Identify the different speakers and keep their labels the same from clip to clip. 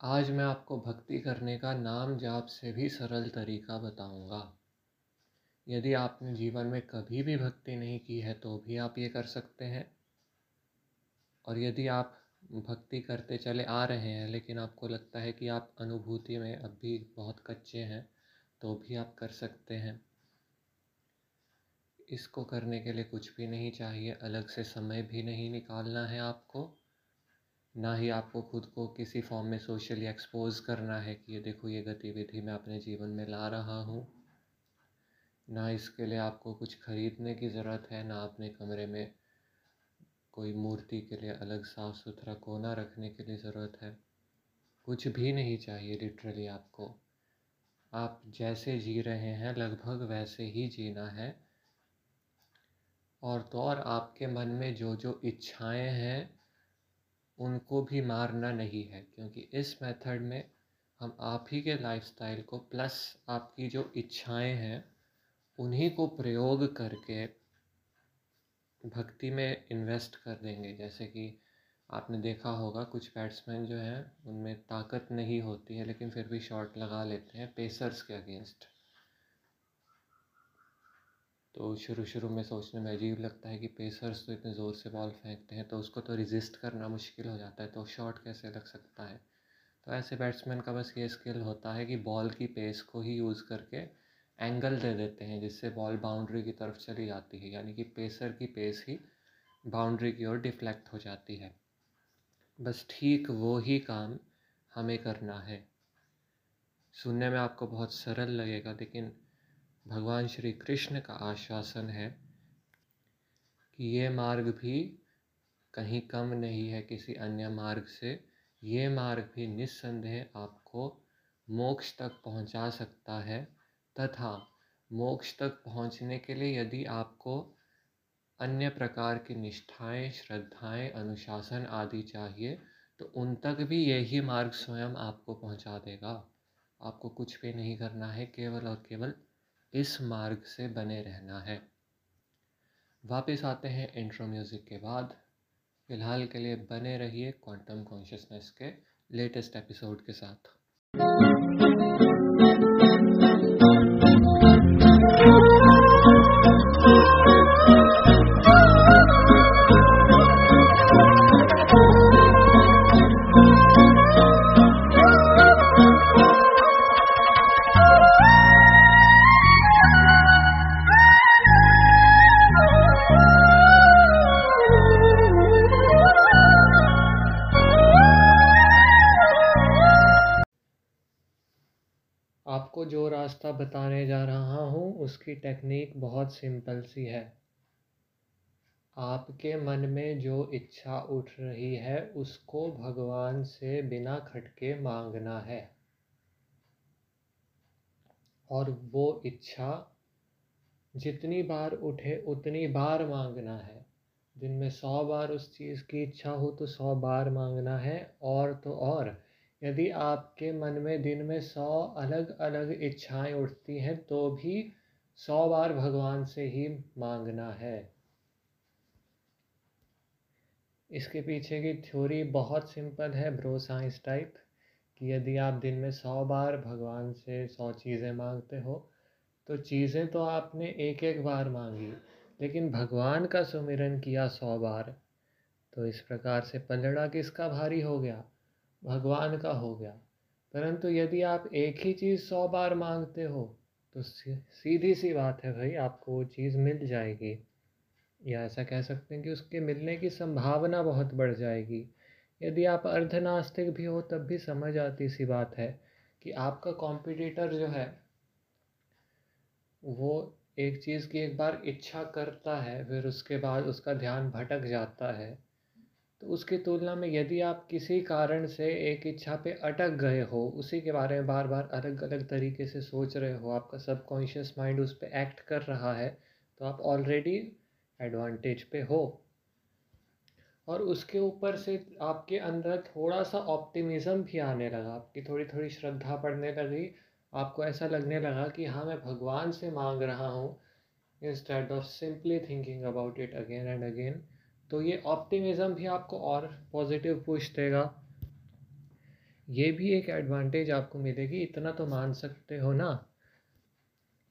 Speaker 1: आज मैं आपको भक्ति करने का नाम जाप से भी सरल तरीका बताऊँगा। यदि आपने जीवन में कभी भी भक्ति नहीं की है तो भी आप ये कर सकते हैं। और यदि आप भक्ति करते चले आ रहे हैं, लेकिन आपको लगता है कि आप अनुभूति में अब भी बहुत कच्चे हैं तो भी आप कर सकते हैं। इसको करने के लिए कुछ भी नहीं चाहिए, अलग से समय भी नहीं निकालना है आपको। ना ही आपको खुद को किसी फॉर्म में सोशली एक्सपोज करना है कि ये देखो, ये गतिविधि मैं अपने जीवन में ला रहा हूँ। ना इसके लिए आपको कुछ खरीदने की ज़रूरत है, ना अपने कमरे में कोई मूर्ति के लिए अलग साफ़ सुथरा कोना रखने के लिए ज़रूरत है। कुछ भी नहीं चाहिए लिटरली आपको। आप जैसे जी रहे हैं, लगभग वैसे ही जीना है। और तो और आपके मन में जो जो इच्छाएँ हैं उनको भी मारना नहीं है, क्योंकि इस मेथड में हम आप ही के लाइफस्टाइल को प्लस आपकी जो इच्छाएँ हैं, उन्हीं को प्रयोग करके भक्ति में इन्वेस्ट कर देंगे। जैसे कि आपने देखा होगा, कुछ बैट्समैन जो हैं, उनमें ताकत नहीं होती है, लेकिन फिर भी शॉट लगा लेते हैं पेसर्स के अगेंस्ट तो शुरू शुरू में सोचने में अजीब लगता है कि पेसर्स तो इतने ज़ोर से बॉल फेंकते हैं तो उसको तो रिजिस्ट करना मुश्किल हो जाता है तो शॉट कैसे लग सकता है? तो ऐसे बैट्समैन का बस ये स्किल होता है कि बॉल की पेस को ही यूज़ करके एंगल दे देते हैं, जिससे बॉल बाउंड्री की तरफ़ चली जाती है, यानी कि पेसर की पेस ही बाउंड्री की ओर डिफ्लेक्ट हो जाती है। बस ठीक वो ही काम हमें करना है। सुनने में आपको बहुत सरल लगेगा, लेकिन भगवान श्री कृष्ण का आश्वासन है कि ये मार्ग भी कहीं कम नहीं है किसी अन्य मार्ग से। ये मार्ग भी निस्संदेह आपको मोक्ष तक पहुँचा सकता है तथा मोक्ष तक पहुँचने के लिए यदि आपको अन्य प्रकार की निष्ठाएँ, श्रद्धाएँ, अनुशासन आदि चाहिए तो उन तक भी यही मार्ग स्वयं आपको पहुँचा देगा। आपको कुछ भी नहीं करना है, केवल और केवल इस मार्ग से बने रहना है। वापस आते हैं इंट्रो म्यूज़िक के बाद। फ़िलहाल के लिए बने रहिए क्वांटम कॉन्शियसनेस के लेटेस्ट एपिसोड के साथ। टेक्निक बहुत सिंपल सी है। आपके मन में जो इच्छा उठ रही है, उसको भगवान से बिना खटके मांगना है। और वो इच्छा जितनी बार उठे, उतनी बार मांगना है। दिन में सौ बार उस चीज़ की इच्छा हो तो सौ बार मांगना है, और तो और। यदि आपके मन में दिन में सौ अलग अलग इच्छाएँ उठती हैं तो भी सौ बार भगवान से ही मांगना है। इसके पीछे की थ्योरी बहुत सिंपल है ब्रो साइंस टाइप कि यदि आप दिन में सौ बार भगवान से सौ चीज़ें मांगते हो तो चीज़ें तो आपने एक एक बार मांगी, लेकिन भगवान का सुमिरन किया सौ बार तो इस प्रकार से पलड़ा किसका भारी हो गया? भगवान का हो गया। परंतु यदि आप एक ही चीज़ सौ बार मांगते हो तो सीधी सी बात है भाई, आपको वो चीज़ मिल जाएगी। या ऐसा कह सकते हैं कि उसके मिलने की संभावना बहुत बढ़ जाएगी। यदि आप अर्धनास्तिक भी हो, तब भी समझ आती सी बात है कि आपका कॉम्पिटिटर जो है, वो एक चीज़ की एक बार इच्छा करता है, फिर उसके बाद उसका ध्यान भटक जाता है। तो उसकी तुलना में यदि आप किसी कारण से एक इच्छा पे अटक गए हो, उसी के बारे में बार बार अलग अलग तरीके से सोच रहे हो, आपका सबकॉन्शियस माइंड उस पर एक्ट कर रहा है तो आप ऑलरेडी एडवांटेज पे हो। और उसके ऊपर से आपके अंदर थोड़ा सा ऑप्टिमिज़म भी आने लगा, आपकी थोड़ी थोड़ी श्रद्धा पड़ने लगी, आपको ऐसा लगने लगा कि हाँ मैं भगवान से मांग रहा हूँ instead of simply thinking about it again and again तो ये ऑप्टिमिज़म भी आपको और पॉजिटिव पुश देगा। ये भी एक एडवांटेज आपको मिलेगी, इतना तो मान सकते हो ना।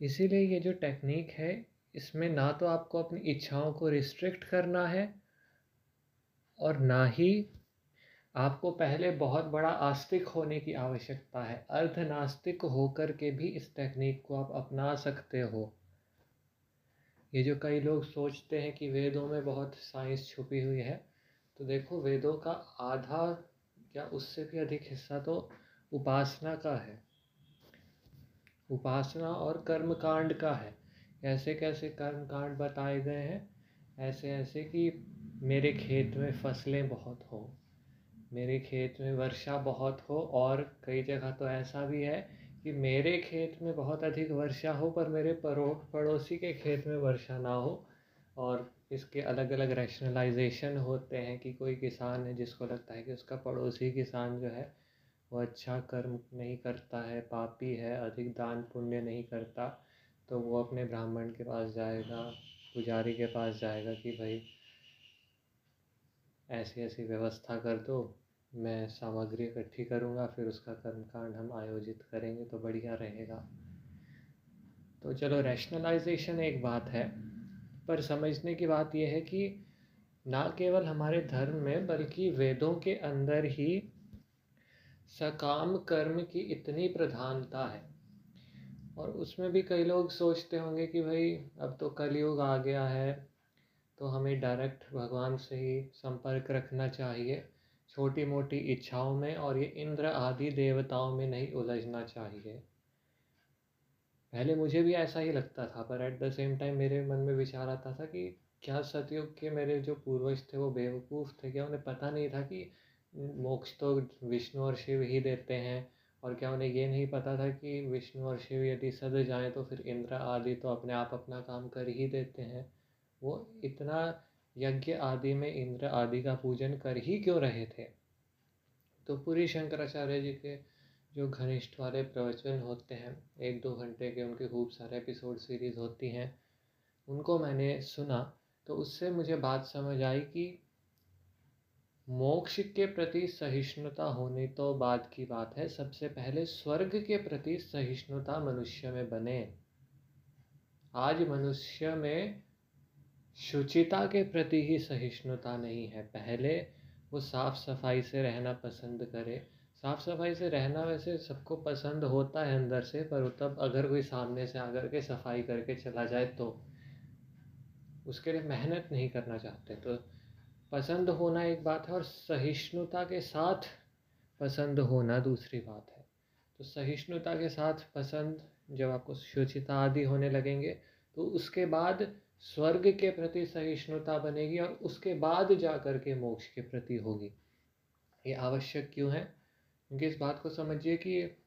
Speaker 1: इसीलिए ये जो टेक्निक है, इसमें ना तो आपको अपनी इच्छाओं को रिस्ट्रिक्ट करना है और ना ही आपको पहले बहुत बड़ा आस्तिक होने की आवश्यकता है। अर्धनास्तिक होकर के भी इस टेक्निक को आप अपना सकते हो। ये जो कई लोग सोचते हैं कि वेदों में बहुत साइंस छुपी हुई है तो देखो वेदों का आधा या उससे भी अधिक हिस्सा तो उपासना का है। उपासना और कर्म कांड का है। कैसे कैसे कर्म कांड बताए गए हैं? ऐसे ऐसे कि मेरे खेत में फ़सलें बहुत हो, मेरे खेत में वर्षा बहुत हो, और कई जगह तो ऐसा भी है कि मेरे खेत में बहुत अधिक वर्षा हो, पर मेरे परो, पड़ोसी के खेत में वर्षा ना हो। और इसके अलग अलग रैशनलाइजेशन होते हैं कि कोई किसान है जिसको लगता है कि उसका पड़ोसी किसान जो है, वो अच्छा कर्म नहीं करता है, पापी है, अधिक दान पुण्य नहीं करता तो वो अपने ब्राह्मण के पास जाएगा, पुजारी के पास जाएगा कि भाई ऐसी ऐसी व्यवस्था कर दो। मैं सामग्री इकट्ठी करूँगा, फिर उसका कर्मकांड हम आयोजित करेंगे तो बढ़िया रहेगा। तो चलो रैशनलाइजेशन एक बात है, पर समझने की बात यह है कि ना केवल हमारे धर्म में, बल्कि वेदों के अंदर ही सकाम कर्म की इतनी प्रधानता है। और उसमें भी कई लोग सोचते होंगे कि भाई, अब तो कलयुग आ गया है तो हमें डायरेक्ट भगवान से ही संपर्क रखना चाहिए। छोटी मोटी इच्छाओं में और ये इंद्र आदि देवताओं में नहीं उलझना चाहिए। पहले मुझे भी ऐसा ही लगता था, पर एट द सेम टाइम मेरे मन में विचार आता था कि क्या सतयुग के मेरे जो पूर्वज थे वो बेवकूफ़ थे? क्या उन्हें पता नहीं था कि मोक्ष तो विष्णु और शिव ही देते हैं? और क्या उन्हें ये नहीं पता था कि विष्णु और शिव यदि सद जाएँ तो फिर इंद्र आदि तो अपने आप अपना काम कर ही देते हैं? वो इतना यज्ञ आदि में इंद्र आदि का पूजन कर ही क्यों रहे थे? तो पूरी शंकराचार्य जी के जो घनिष्ठ वाले प्रवचन होते हैं, एक दो घंटे के उनके खूब सारे एपिसोड सीरीज़ होती हैं, उनको मैंने सुना तो उससे मुझे बात समझ आई कि मोक्ष के प्रति सहिष्णुता होने तो बाद की बात है, सबसे पहले स्वर्ग के प्रति सहिष्णुता मनुष्य में बने। आज मनुष्य में शुचिता के प्रति ही सहिष्णुता नहीं है। पहले वो साफ़ सफ़ाई से रहना पसंद करे। साफ़ सफ़ाई से रहना वैसे सबको पसंद होता है अंदर से, पर तब अगर कोई सामने से आकर के सफ़ाई करके चला जाए तो उसके लिए मेहनत नहीं करना चाहते। तो पसंद होना एक बात है और सहिष्णुता के साथ पसंद होना दूसरी बात है। तो सहिष्णुता के साथ पसंद जब आपको शुचिता आदि होने लगेंगे तो उसके बाद स्वर्ग के प्रति सहिष्णुता बनेगी और उसके बाद जा कर के मोक्ष के प्रति होगी। ये आवश्यक क्यों है? क्योंकि इस बात को समझिए कि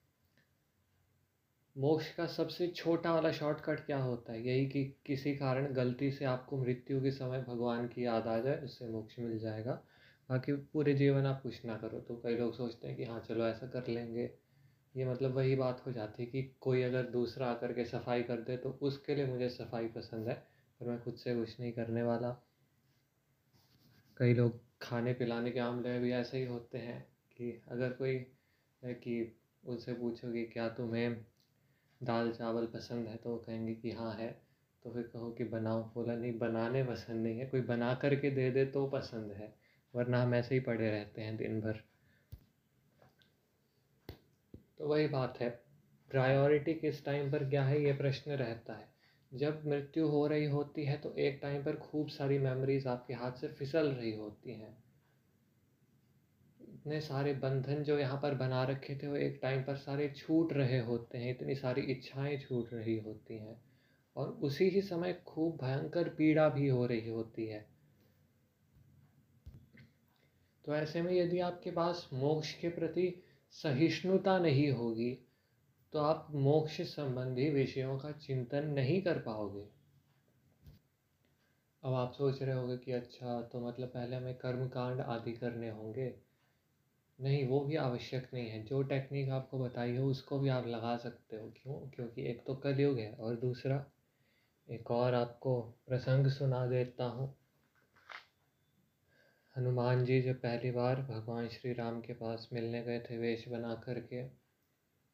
Speaker 1: मोक्ष का सबसे छोटा वाला शॉर्टकट क्या होता है? यही कि किसी कारण गलती से आपको मृत्यु के समय भगवान की याद आ जाए, उससे मोक्ष मिल जाएगा। बाकी पूरे जीवन आप कुछ ना करो तो कई लोग सोचते हैं कि हाँ चलो ऐसा कर लेंगे। ये मतलब वही बात हो जाती है कि कोई अगर दूसरा आकर के सफ़ाई कर दे तो उसके लिए मुझे सफ़ाई पसंद है। पर मैं खुद से कुछ नहीं करने वाला। कई लोग खाने पिलाने के मामले में भी ऐसे ही होते हैं कि अगर कोई है कि उनसे पूछो कि क्या तुम्हें दाल चावल पसंद है? तो वो कहेंगे कि हाँ है। तो फिर कहो कि, बनाओ। बोला, नहीं, बनाने पसंद नहीं है। कोई बना करके दे दे तो पसंद है, वरना हम ऐसे ही पड़े रहते हैं दिन भर। तो वही बात है। प्रायोरिटी किस टाइम पर क्या है, ये प्रश्न रहता है। जब मृत्यु हो रही होती है तो एक टाइम पर खूब सारी मेमोरीज आपके हाथ से फिसल रही होती हैं। इतने सारे बंधन जो यहाँ पर बना रखे थे, वो एक टाइम पर सारे छूट रहे होते हैं, इतनी सारी इच्छाएँ छूट रही होती हैं। और उसी ही समय खूब भयंकर पीड़ा भी हो रही होती है। तो ऐसे में यदि आपके पास मोक्ष के प्रति सहिष्णुता नहीं होगी तो आप मोक्ष संबंधी विषयों का चिंतन नहीं कर पाओगे। अब आप सोच रहे होंगे कि अच्छा तो मतलब पहले हमें कर्म कांड आदि करने होंगे। नहीं, वो भी आवश्यक नहीं है। जो टेक्निक आपको बताई हो, उसको भी आप लगा सकते हो। क्यों? क्योंकि एक तो कलयुग है और दूसरा, एक और आपको प्रसंग सुना देता हूँ। हनुमान जी जब पहली बार भगवान श्री राम के पास मिलने गए थे, वेश बना करके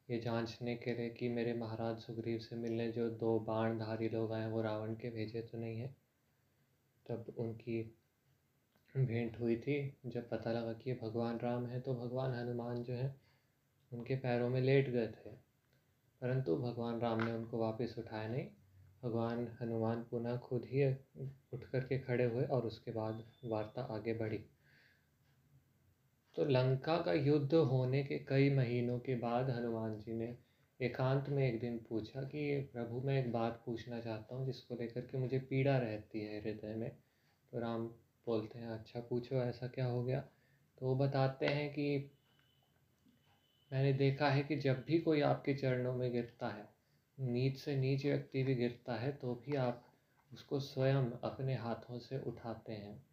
Speaker 1: ये जांचने के लिए कि मेरे महाराज सुग्रीव से मिलने जो दो बाणधारी लोग आए वो रावण के भेजे तो नहीं है। तब उनकी भेंट हुई थी। जब पता लगा कि ये भगवान राम है तो भगवान हनुमान जो है, उनके पैरों में लेट गए थे। परंतु भगवान राम ने उनको वापस उठाया नहीं। भगवान हनुमान पुनः खुद ही उठ करके खड़े हुए और उसके बाद वार्ता आगे बढ़ी। तो लंका का युद्ध होने के कई महीनों के बाद हनुमान जी ने एकांत में एक दिन पूछा कि, प्रभु, मैं एक बात पूछना चाहता हूँ जिसको लेकर के मुझे पीड़ा रहती है हृदय में। तो राम बोलते हैं अच्छा पूछो, ऐसा क्या हो गया? तो वो बताते हैं कि, मैंने देखा है कि जब भी कोई आपके चरणों में गिरता है, नीच से नीच व्यक्ति भी गिरता है तो भी आप उसको स्वयं अपने हाथों से उठाते हैं।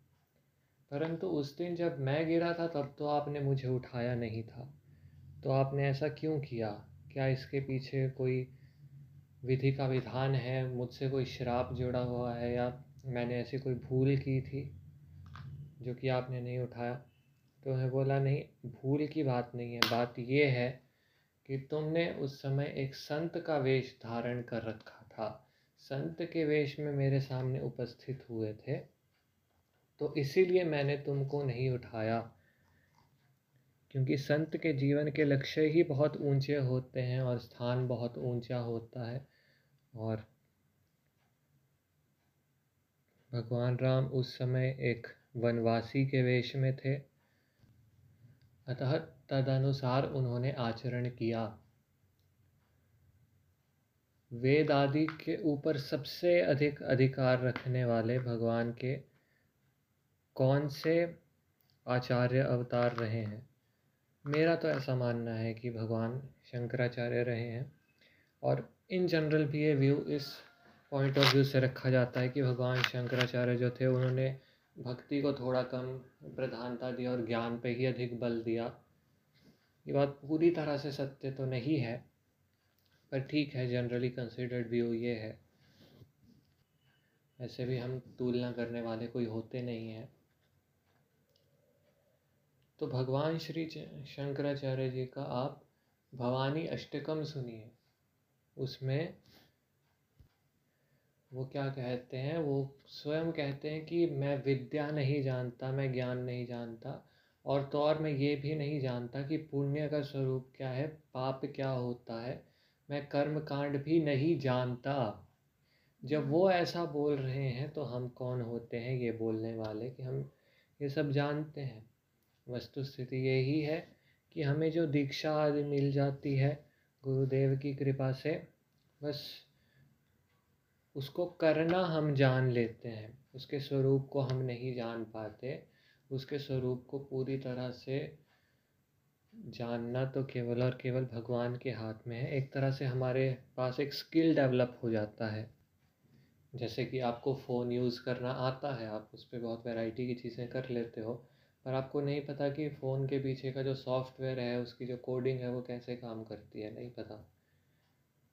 Speaker 1: परंतु उस दिन जब मैं गिरा था, तब तो आपने मुझे उठाया नहीं था। तो आपने ऐसा क्यों किया? क्या इसके पीछे कोई विधि का विधान है? मुझसे कोई श्राप जुड़ा हुआ है या मैंने ऐसी कोई भूल की थी जो कि आपने नहीं उठाया? तो मैं बोला, नहीं, भूल की बात नहीं है। बात ये है कि तुमने उस समय एक संत का वेश धारण कर रखा था। संत के वेश में मेरे सामने उपस्थित हुए थे। तो इसीलिए मैंने तुमको नहीं उठाया। क्योंकि संत के जीवन के लक्ष्य ही बहुत ऊँचे होते हैं और स्थान बहुत ऊँचा होता है और भगवान राम उस समय एक वनवासी के वेश में थे। अतः तदनुसार उन्होंने आचरण किया। वेद आदि के ऊपर सबसे अधिक अधिकार रखने वाले भगवान के कौन से आचार्य अवतार रहे हैं? मेरा तो ऐसा मानना है कि भगवान शंकराचार्य रहे हैं। और इन जनरल भी ये व्यू इस पॉइंट ऑफ़ व्यू से रखा जाता है कि भगवान शंकराचार्य जो थे, उन्होंने भक्ति को थोड़ा कम प्रधानता दी और ज्ञान पे ही अधिक बल दिया। ये बात पूरी तरह से सत्य तो नहीं है, पर ठीक है जनरली कंसिडर्ड व्यू ये है। ऐसे भी हम तुलना करने वाले कोई होते नहीं हैं। तो भगवान श्री शंकराचार्य जी का आप भवानी अष्टकम सुनिए। उसमें वो क्या कहते हैं? वो स्वयं कहते हैं कि मैं विद्या नहीं जानता, मैं ज्ञान नहीं जानता और तो और मैं ये भी नहीं जानता कि पुण्य का स्वरूप क्या है, पाप क्या होता है। मैं कर्म कांड भी नहीं जानता। जब वो ऐसा बोल रहे हैं तो हम कौन होते हैं ये बोलने वाले कि हम ये सब जानते हैं? वस्तु स्थिति यही है कि हमें जो दीक्षा आदि मिल जाती है गुरुदेव की कृपा से, बस उसको करना हम जान लेते हैं। उसके स्वरूप को हम नहीं जान पाते। उसके स्वरूप को पूरी तरह से जानना तो केवल और केवल भगवान के हाथ में है। एक तरह से हमारे पास एक स्किल डेवलप हो जाता है। जैसे कि आपको फ़ोन यूज़ करना आता है, आप उस पर बहुत वैरायटी की चीज़ें कर लेते हो। पर आपको नहीं पता कि फ़ोन के पीछे का जो सॉफ्टवेयर है, उसकी जो कोडिंग है, वो कैसे काम करती है, नहीं पता।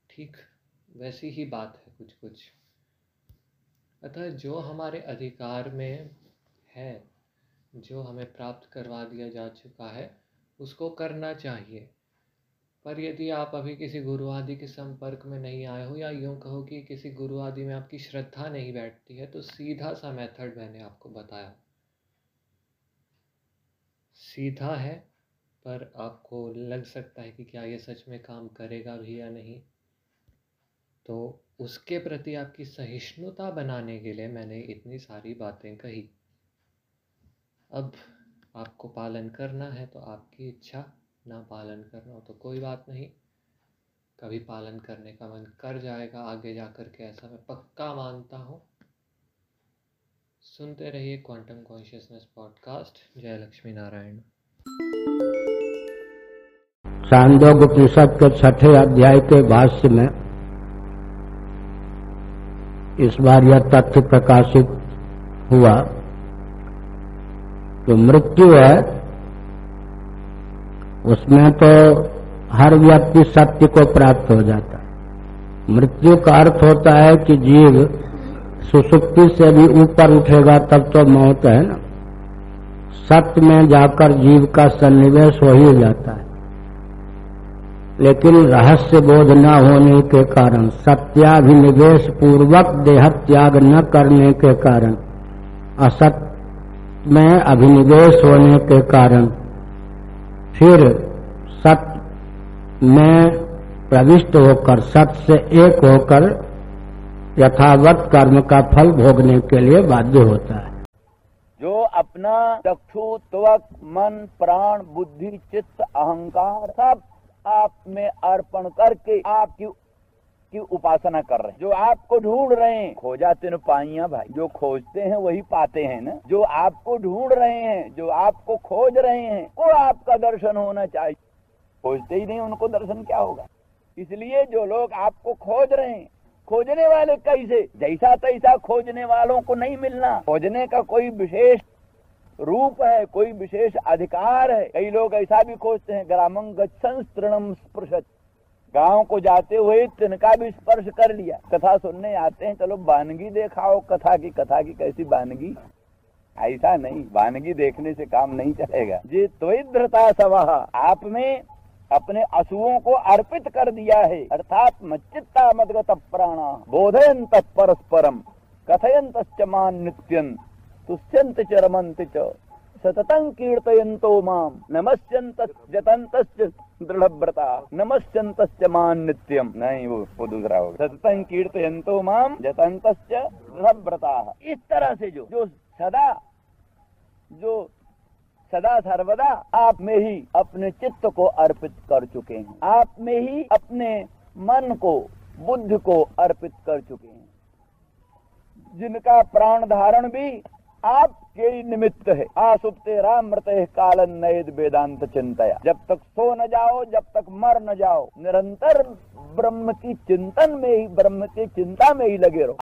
Speaker 1: ठीक, वैसी ही बात है कुछ कुछ अतः जो हमारे अधिकार में है, जो हमें प्राप्त करवा दिया जा चुका है, उसको करना चाहिए। पर यदि आप अभी किसी गुरु आदि के संपर्क में नहीं आए हो, या यूँ कहो कि किसी गुरु आदि में आपकी श्रद्धा नहीं बैठती है तो सीधा सा मेथड मैंने आपको बताया। सीधा है, पर आपको लग सकता है कि क्या ये सच में काम करेगा भी या नहीं। तो उसके प्रति आपकी सहिष्णुता बनाने के लिए मैंने इतनी सारी बातें कही। अब आपको पालन करना है तो आपकी इच्छा, ना पालन करना हो तो कोई बात नहीं। कभी पालन करने का मन कर जाएगा, आगे जा कर के ऐसा मैं पक्का मानता हूँ। सुनते रहिए क्वांटम कॉन्शियसनेस पॉडकास्ट जय लक्ष्मी नारायण।
Speaker 2: सांदोग उपनिषद के छठे अध्याय के भाष्य में इस बार यह तथ्य प्रकाशित हुआ जो मृत्यु है, उसमें तो हर व्यक्ति सत्य को प्राप्त हो जाता है। मृत्यु का अर्थ होता है कि जीव सुसुप्ति से भी ऊपर उठेगा, तब तो मौत है ना। सत्य में जाकर जीव का सन्निवेश हो ही जाता है। लेकिन रहस्य बोध न होने के कारण, सत्याभिनिवेश पूर्वक देह त्याग न करने के कारण, असत में अभिनिवेश होने के कारण, फिर सत्य में प्रविष्ट होकर सत्य से एक होकर यथावत कर्म का फल भोगने के लिए बाध्य होता है।
Speaker 3: जो अपना चक्षु, त्वक, मन, प्राण, बुद्धि, चित्त, अहंकार सब आप में अर्पण करके आपकी की उपासना कर रहे हैं। जो आपको ढूंढ रहे हैं, खोजा तीन पाइया भाई। जो खोजते हैं, वही पाते हैं ना। जो आपको ढूंढ रहे हैं, जो आपको खोज रहे हैं, वो आपका दर्शन होना चाहिए। खोजते ही नहीं, उनको दर्शन क्या होगा? इसलिए जो लोग आपको खोज रहे हैं खोजने वाले कैसे? जैसा तैसा खोजने वालों को नहीं मिलना। खोजने का कोई विशेष रूप है, कोई विशेष अधिकार है। कई लोग ऐसा भी खोजते हैं ग्रामं गच्छन तृणम स्पृशत। गाँव को जाते हुए तिनका भी स्पर्श कर लिया। कथा सुनने आते हैं, चलो बानगी देखाओ, कथा की कथा की कैसी बानगी? ऐसा नहीं, बानगी देखने से काम नहीं चलेगा। जी त्वधृता सवाह आप में अपने अशुओं को अर्पित कर दिया है। अर्थात मच्चित्ता मदगत प्राणा बोधयंत परस्परम कथयंत मान नित्यन तुष्यंत च रमंत च, सततं कीर्तयन्तो माम नमस्यंत जतंत दृढ़व्रता नमस्यंत मान नित्यम नहीं, वो वो दूसरा होगा सततं कीर्तयन्तो माम जतंत दृढ़व्रता। इस तरह से जो जो सदा, जो सदा सर्वदा आप में ही अपने चित्त को अर्पित कर चुके हैं। आप में ही अपने मन को, बुद्ध को अर्पित कर चुके हैं। जिनका प्राण धारण भी आपके ही निमित्त है। आसुप्ते राम मृत कालन नयद वेदांत चिंतया जब तक सो न जाओ, जब तक मर न जाओ, निरंतर ब्रह्म की चिंतन में ही, ब्रह्म की चिंता में ही लगे रहो।